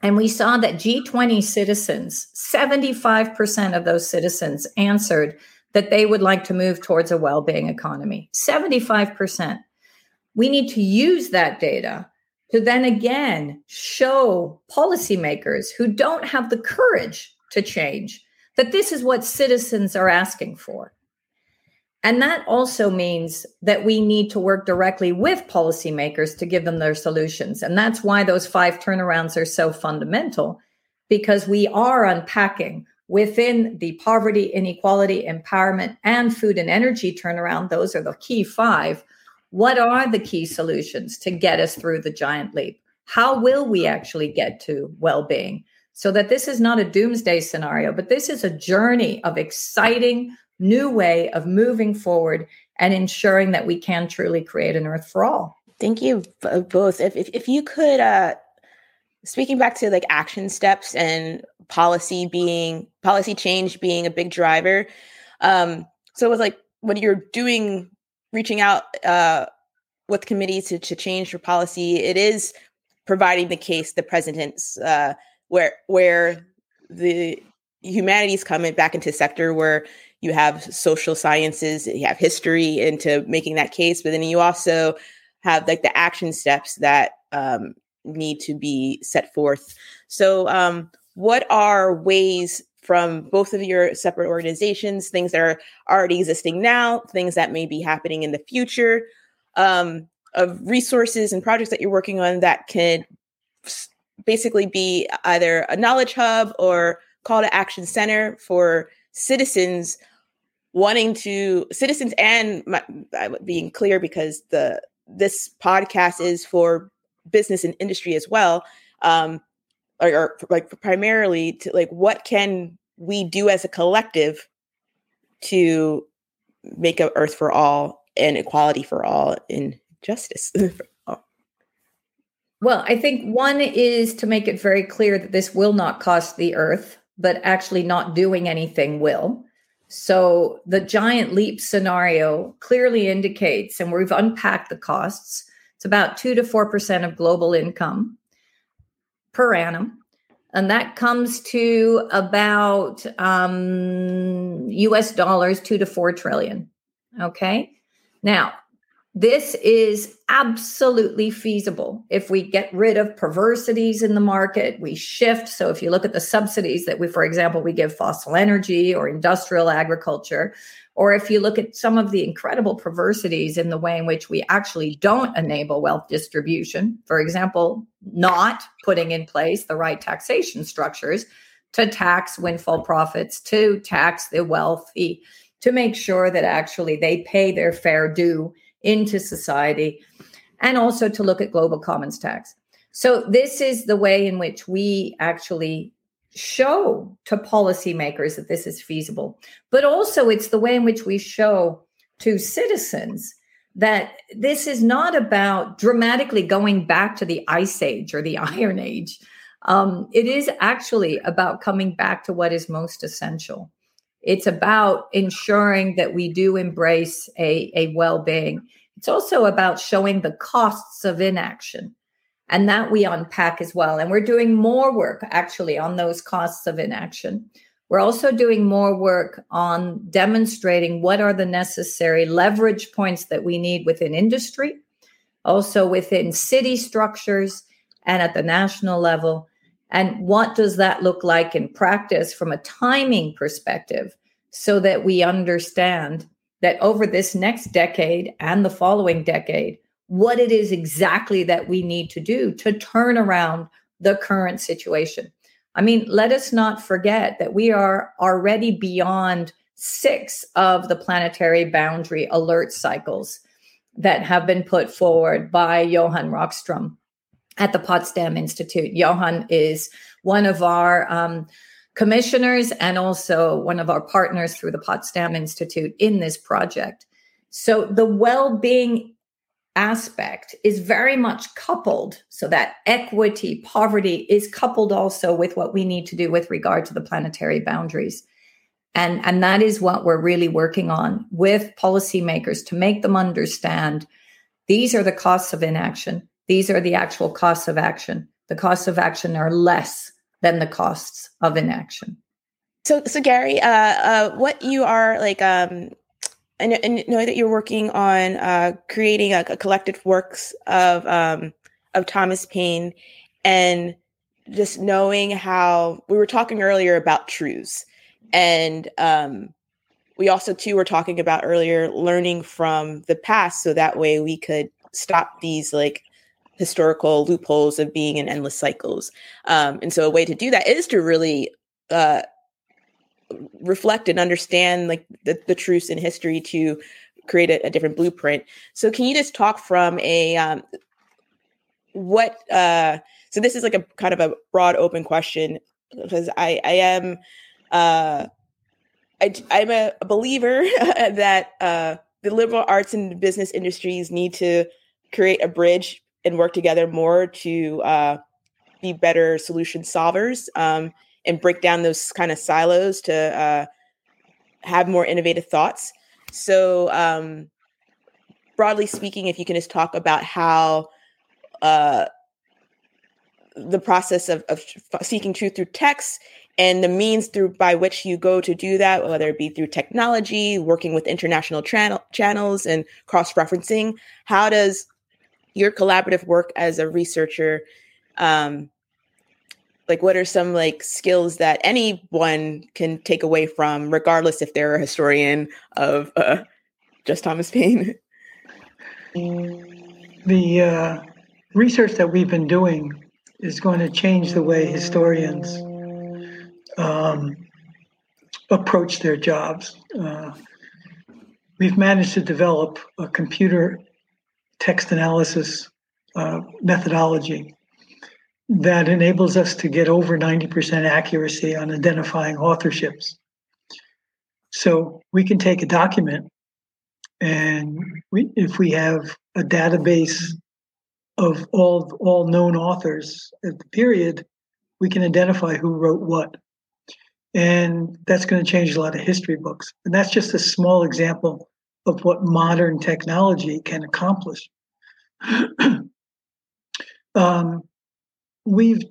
and we saw that G20 citizens, 75% of those citizens answered that they would like to move towards a well being economy 75%. We need to use that data to then again show policymakers who don't have the courage to change that this is what citizens are asking for. And that also means that we need to work directly with policymakers to give them their solutions. And that's why those five turnarounds are so fundamental, because we are unpacking within the poverty, inequality, empowerment, and food and energy turnaround, those are the key five. What are the key solutions to get us through the giant leap? How will we actually get to well being? So that this is not a doomsday scenario, but this is a journey of exciting new way of moving forward and ensuring that we can truly create an earth for all. Thank you both. If, if, if you could uh, speaking back to like action steps and policy being policy change being a big driver um so was like when you're doing reaching out uh with committees to, to change your policy it is providing the case the president's uh where where the humanities come in back into sector where you have social sciences you have history into making that case but then you also have like the action steps that um need to be set forth. So, um, what are ways from both of your separate organizations, things that are already existing now, things that may be happening in the future, um, of resources and projects that you're working on that can basically be either a knowledge hub or call to action center for citizens wanting to citizens and being clear because the this podcast is for business and industry as well um or, like primarily to like what can we do as a collective to make a earth for all and equality for all in justice *laughs* Well, I think one is to make it very clear that this will not cost the earth, but actually not doing anything will. So the giant leap scenario clearly indicates, and we've unpacked the costs, it's about 2 to 4% of global income per annum. And that comes to about um, US dollars, two to four trillion. Okay. Now, this is absolutely feasible if we get rid of perversities in the market, we shift. So, if you look at the subsidies that we, for example, we give fossil energy or industrial agriculture, or if you look at some of the incredible perversities in the way in which we actually don't enable wealth distribution, for example, not putting in place the right taxation structures to tax windfall profits, to tax the wealthy, to make sure that actually they pay their fair due into society, and also to look at global commons tax. So, this is the way in which we actually show to policymakers that this is feasible. But also, it's the way in which we show to citizens that this is not about dramatically going back to the ice age or the *laughs* iron age. Um, it is actually about coming back to what is most essential. It's about ensuring that we do embrace a, a well being. It's also about showing the costs of inaction. And that we unpack as well. And we're doing more work actually on those costs of inaction. We're also doing more work on demonstrating what are the necessary leverage points that we need within industry, also within city structures, and at the national level and what does that look like in practice from a timing perspective so that we understand that over this next decade and the following decade, what it is exactly that we need to do to turn around the current situation. I mean, let us not forget that we are already beyond six of the planetary boundary alert cycles that have been put forward by Johan Rockström at the Potsdam Institute. Johan is one of our um, commissioners and also one of our partners through the Potsdam Institute in this project. So the well being aspect is very much coupled so that equity, poverty is coupled also with what we need to do with regard to the planetary boundaries. And, and that is what we're really working on with policymakers to make them understand these are the costs of inaction these are the actual costs of action. The costs of action are less than the costs of inaction. So, so Gary, uh, uh, what you are like, um, I know, that you're working on uh, creating a, a, collective works of um, of Thomas Paine, and just knowing how we were talking earlier about truths, and um, we also too were talking about earlier learning from the past, so that way we could stop these like historical loopholes of being in endless cycles. Um, and so a way to do that is to really uh, reflect and understand like the, the truths in history to create a, a, different blueprint. So can you just talk from a um, what? Uh, so this is like a kind of a broad open question because I I am uh, I I'm a, believer *laughs* that uh, the liberal arts and business industries need to create a bridge and work together more to uh, be better solution solvers um, and break down those kind of silos to uh, have more innovative thoughts. So, um, broadly speaking, if you can just talk about how uh, the process of, of seeking truth through text and the means through by which you go to do that, whether it be through technology, working with international channel, channels, and cross referencing, how does your collaborative work as a researcher um, like what are some like skills that anyone can take away from regardless if they're a historian of uh, just thomas paine? The uh, research that we've been doing is going to change the way historians um, approach their jobs. Uh, we've managed to develop a computer text analysis uh, methodology that enables us to get over 90% accuracy on identifying authorships. So we can take a document and we, if we have a database of all all known authors at the period, we can identify who wrote what. And that's going to change a lot of history books. And that's just a small example of what modern technology can accomplish. *clears throat* um, we've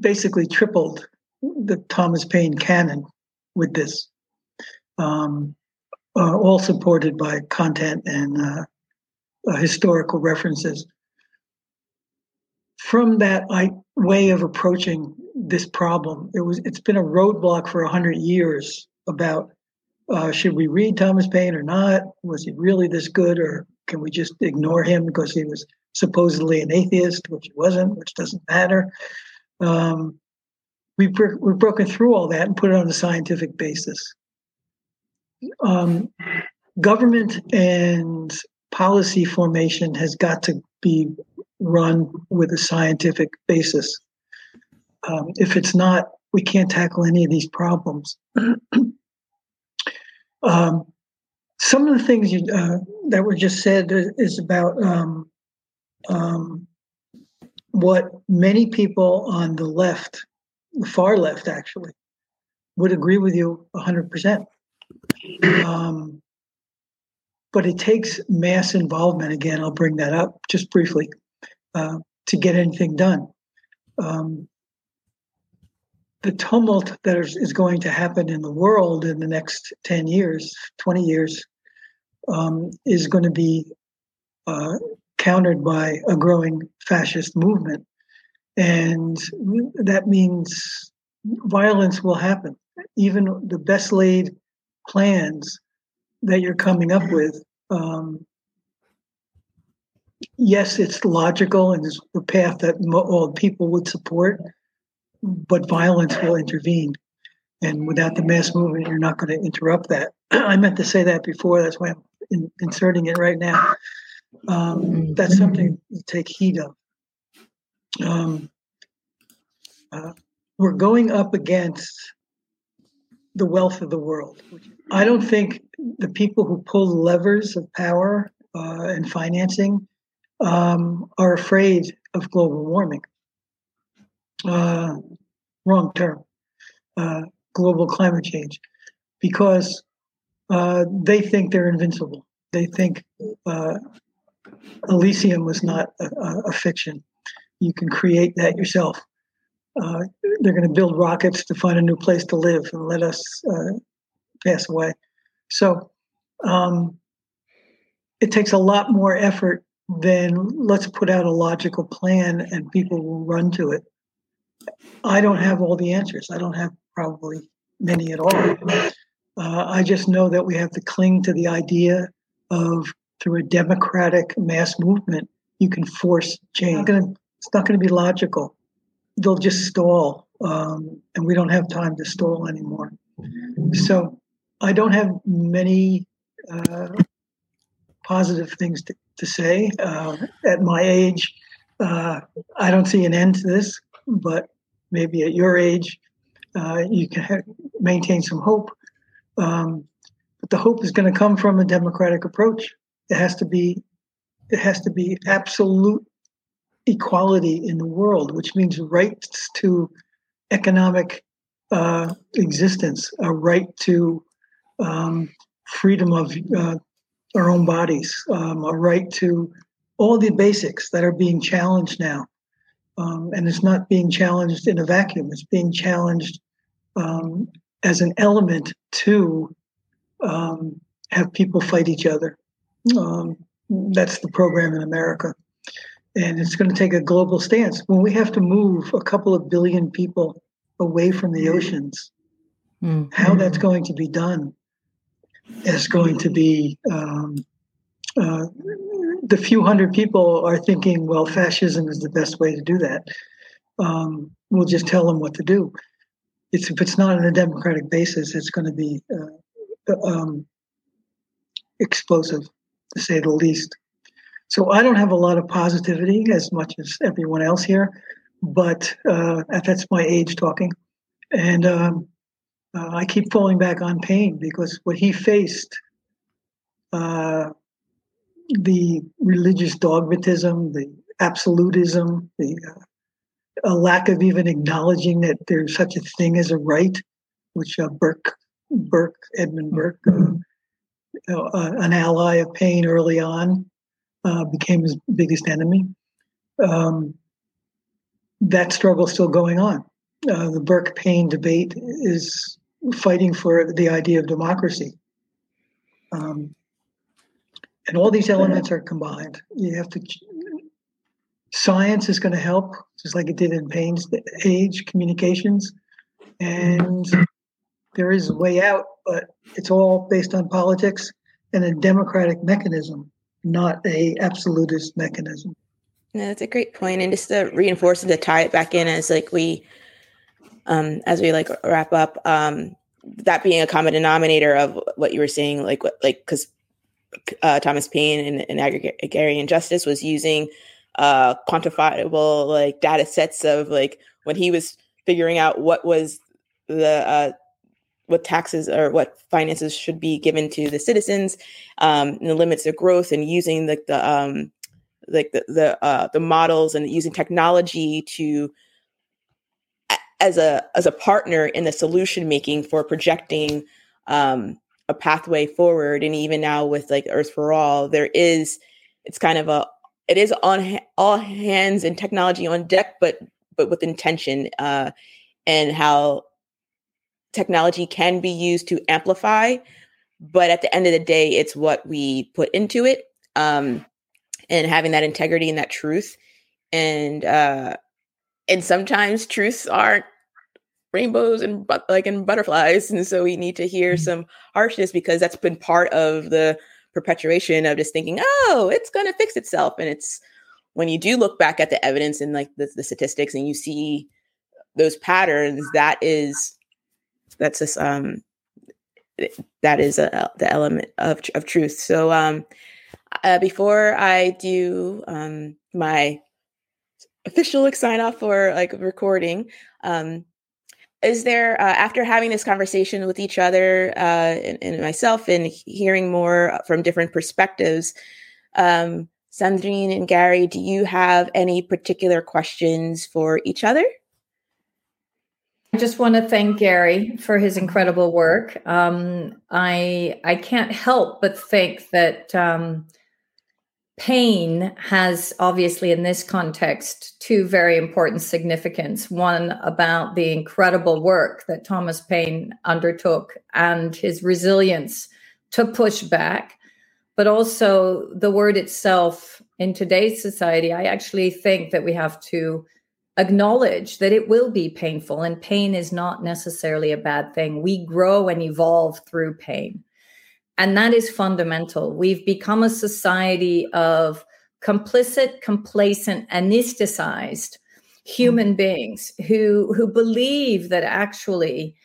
basically tripled the Thomas Paine canon with this, um, uh, all supported by content and uh, uh, historical references. From that I, way of approaching this problem, it was it's been a roadblock for hundred years about uh, should we read Thomas Paine or not? Was he really this good, or can we just ignore him because he was supposedly an atheist, which he wasn't, which doesn't matter? Um, we've, we've broken through all that and put it on a scientific basis. Um, government and policy formation has got to be run with a scientific basis. Um, if it's not, we can't tackle any of these problems. *clears throat* um, some of the things you, uh, that were just said is about um, um, what many people on the left, the far left actually, would agree with you 100%. Um, but it takes mass involvement. Again, I'll bring that up just briefly uh, to get anything done. Um, the tumult that is, going to happen in the world in the next 10 years, 20 years, um, is going to be uh, countered by a growing fascist movement. And that means violence will happen. Even the best laid plans that you're coming up with, um, yes, it's logical and it's the path that all people would support, but violence will intervene. And without the mass movement, you're not going to interrupt that. *clears throat* I meant to say that before. That's why I'm in, inserting it right now. Um, that's something to take heed of. Um, uh, we're going up against the wealth of the world. I don't think the people who pull the levers of power uh, and financing um, are afraid of global warming. Uh, wrong term. Uh, global climate change, because uh, they think they're invincible. They think uh, Elysium was not a, a, fiction. You can create that yourself. Uh, they're going to build rockets to find a new place to live and let us uh, pass away. So um, it takes a lot more effort than let's put out a logical plan and people will run to it. I don't have all the answers. I don't have probably many at all. Uh, I just know that we have to cling to the idea of through a democratic mass movement, you can force change. It's not going to be logical. They'll just stall, um, and we don't have time to stall anymore. So I don't have many uh, positive things to, to say. Uh, at my age, uh, I don't see an end to this, but maybe at your age, uh, you can ha- maintain some hope. Um, but the hope is going to come from a democratic approach. It has to be it has to be absolute equality in the world, which means rights to economic uh, existence, a right to um, freedom of uh, our own bodies, um, a right to all the basics that are being challenged now. Um, and it's not being challenged in a vacuum, it's being challenged um, as an element to um, have people fight each other. Um, that's the program in America. And it's going to take a global stance. When we have to move a couple of billion people away from the oceans, mm-hmm. how that's going to be done is going to be um, uh, the few hundred people are thinking, well, fascism is the best way to do that. Um, we'll just tell them what to do. It's, if it's not on a democratic basis, it's going to be uh, um, explosive to say the least. So I don't have a lot of positivity as much as everyone else here, but uh, that's my age talking. And um, uh, I keep falling back on Paine because what he faced, uh, the religious dogmatism, the absolutism, the uh, lack of even acknowledging that there's such a thing as a right, which uh, Burke, Burke, Edmund Burke, uh, uh, an ally of Paine early on, uh, became his biggest enemy. Um, that struggle still going on. Uh, the Burke Paine debate is fighting for the idea of democracy. Um, and all these elements are combined. You have to science is going to help, just like it did in Paine's age, communications. And there is a way out, but it's all based on politics and a democratic mechanism, not a absolutist mechanism. No, that's a great point. And just to reinforce and to tie it back in as like we um as we like wrap up, um that being a common denominator of what you were saying, like what like because uh, Thomas Paine and, and agrarian justice was using uh, quantifiable like data sets of like when he was figuring out what was the uh, what taxes or what finances should be given to the citizens um, and the limits of growth and using like the um, like the the, uh, the models and using technology to as a as a partner in the solution making for projecting um, a pathway forward and even now with like earth for all there is it's kind of a it is on all hands and technology on deck, but but with intention uh, and how technology can be used to amplify. But at the end of the day, it's what we put into it, um, and having that integrity and that truth, and uh, and sometimes truths aren't rainbows and but like and butterflies, and so we need to hear mm-hmm. some harshness because that's been part of the perpetuation of just thinking, oh, it's going to fix itself. And it's when you do look back at the evidence and like the, the statistics and you see those patterns, that is, that's just, um, that is a, the element of, of truth. So, um, uh, before I do, um, my official sign off for like recording, um, is there uh, after having this conversation with each other uh, and, and, myself and hearing more from different perspectives um, sandrine and gary do you have any particular questions for each other I just want to thank Gary for his incredible work. Um, I I can't help but think that um, Paine has obviously in this context two very important significance. One about the incredible work that thomas paine undertook and his resilience to push back but also the word itself in today's society. I actually think that we have to acknowledge that it will be painful and pain is not necessarily a bad thing. We grow and evolve through pain and that is fundamental. We've become a society of complicit, complacent, anesthetized human mm. beings who, who believe that actually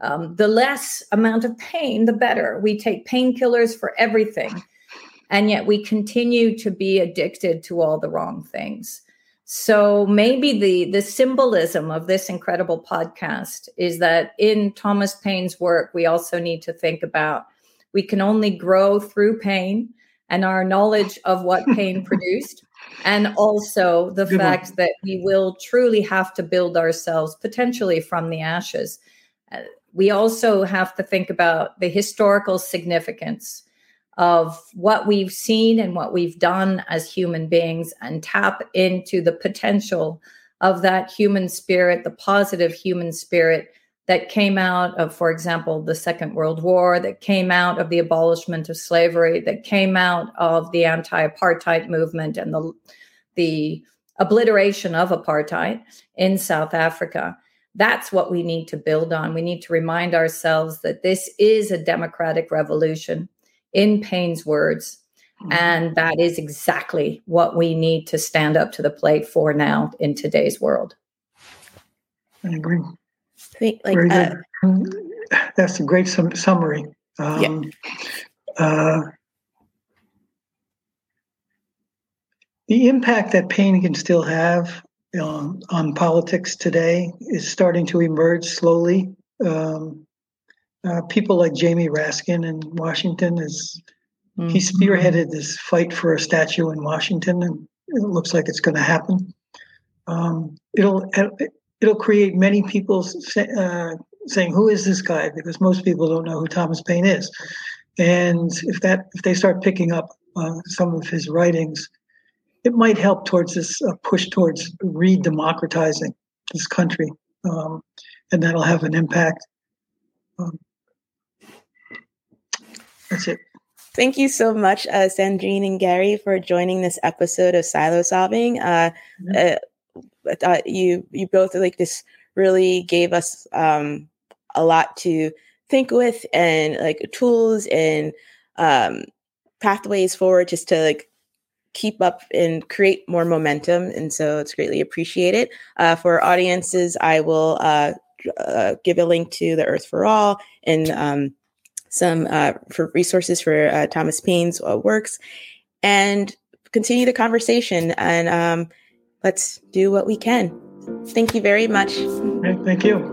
um, the less amount of pain, the better. We take painkillers for everything. And yet we continue to be addicted to all the wrong things. So maybe the the symbolism of this incredible podcast is that in Thomas Paine's work, we also need to think about we can only grow through pain and our knowledge of what pain *laughs* produced and also the Good fact one. that we will truly have to build ourselves potentially from the ashes uh, we also have to think about the historical significance of what we've seen and what we've done as human beings and tap into the potential of that human spirit the positive human spirit that came out of, for example, the Second World War, that came out of the abolishment of slavery, that came out of the anti-apartheid movement and the the obliteration of apartheid in South Africa. That's what we need to build on. We need to remind ourselves that this is a democratic revolution, in Paine's words. Mm-hmm. And that is exactly what we need to stand up to the plate for now in today's world. I agree think like uh, *laughs* that's a great sum- summary. Um, yeah. uh, the impact that Paine can still have um, on politics today is starting to emerge slowly. Um, uh, people like Jamie Raskin in Washington is mm-hmm. he spearheaded this fight for a statue in Washington, and it looks like it's going to happen. Um, it'll it'll create many people say, uh, saying, "Who is this guy?" Because most people don't know who Thomas Paine is, and if that if they start picking up uh, some of his writings, it might help towards this uh, push towards re-democratizing this country, um, and that'll have an impact. Um, that's it. Thank you so much, uh, Sandrine and Gary, for joining this episode of Silo Solving. Uh, mm-hmm. Uh, you you both like this really gave us um, a lot to think with and like tools and um, pathways forward just to like keep up and create more momentum. And so it's greatly appreciated. Uh, for audiences, I will uh, uh, give a link to the Earth for All and um, some uh, for resources for uh, Thomas Paine's uh, works, and continue the conversation. And um, let's do what we can. Thank you very much. Thank you.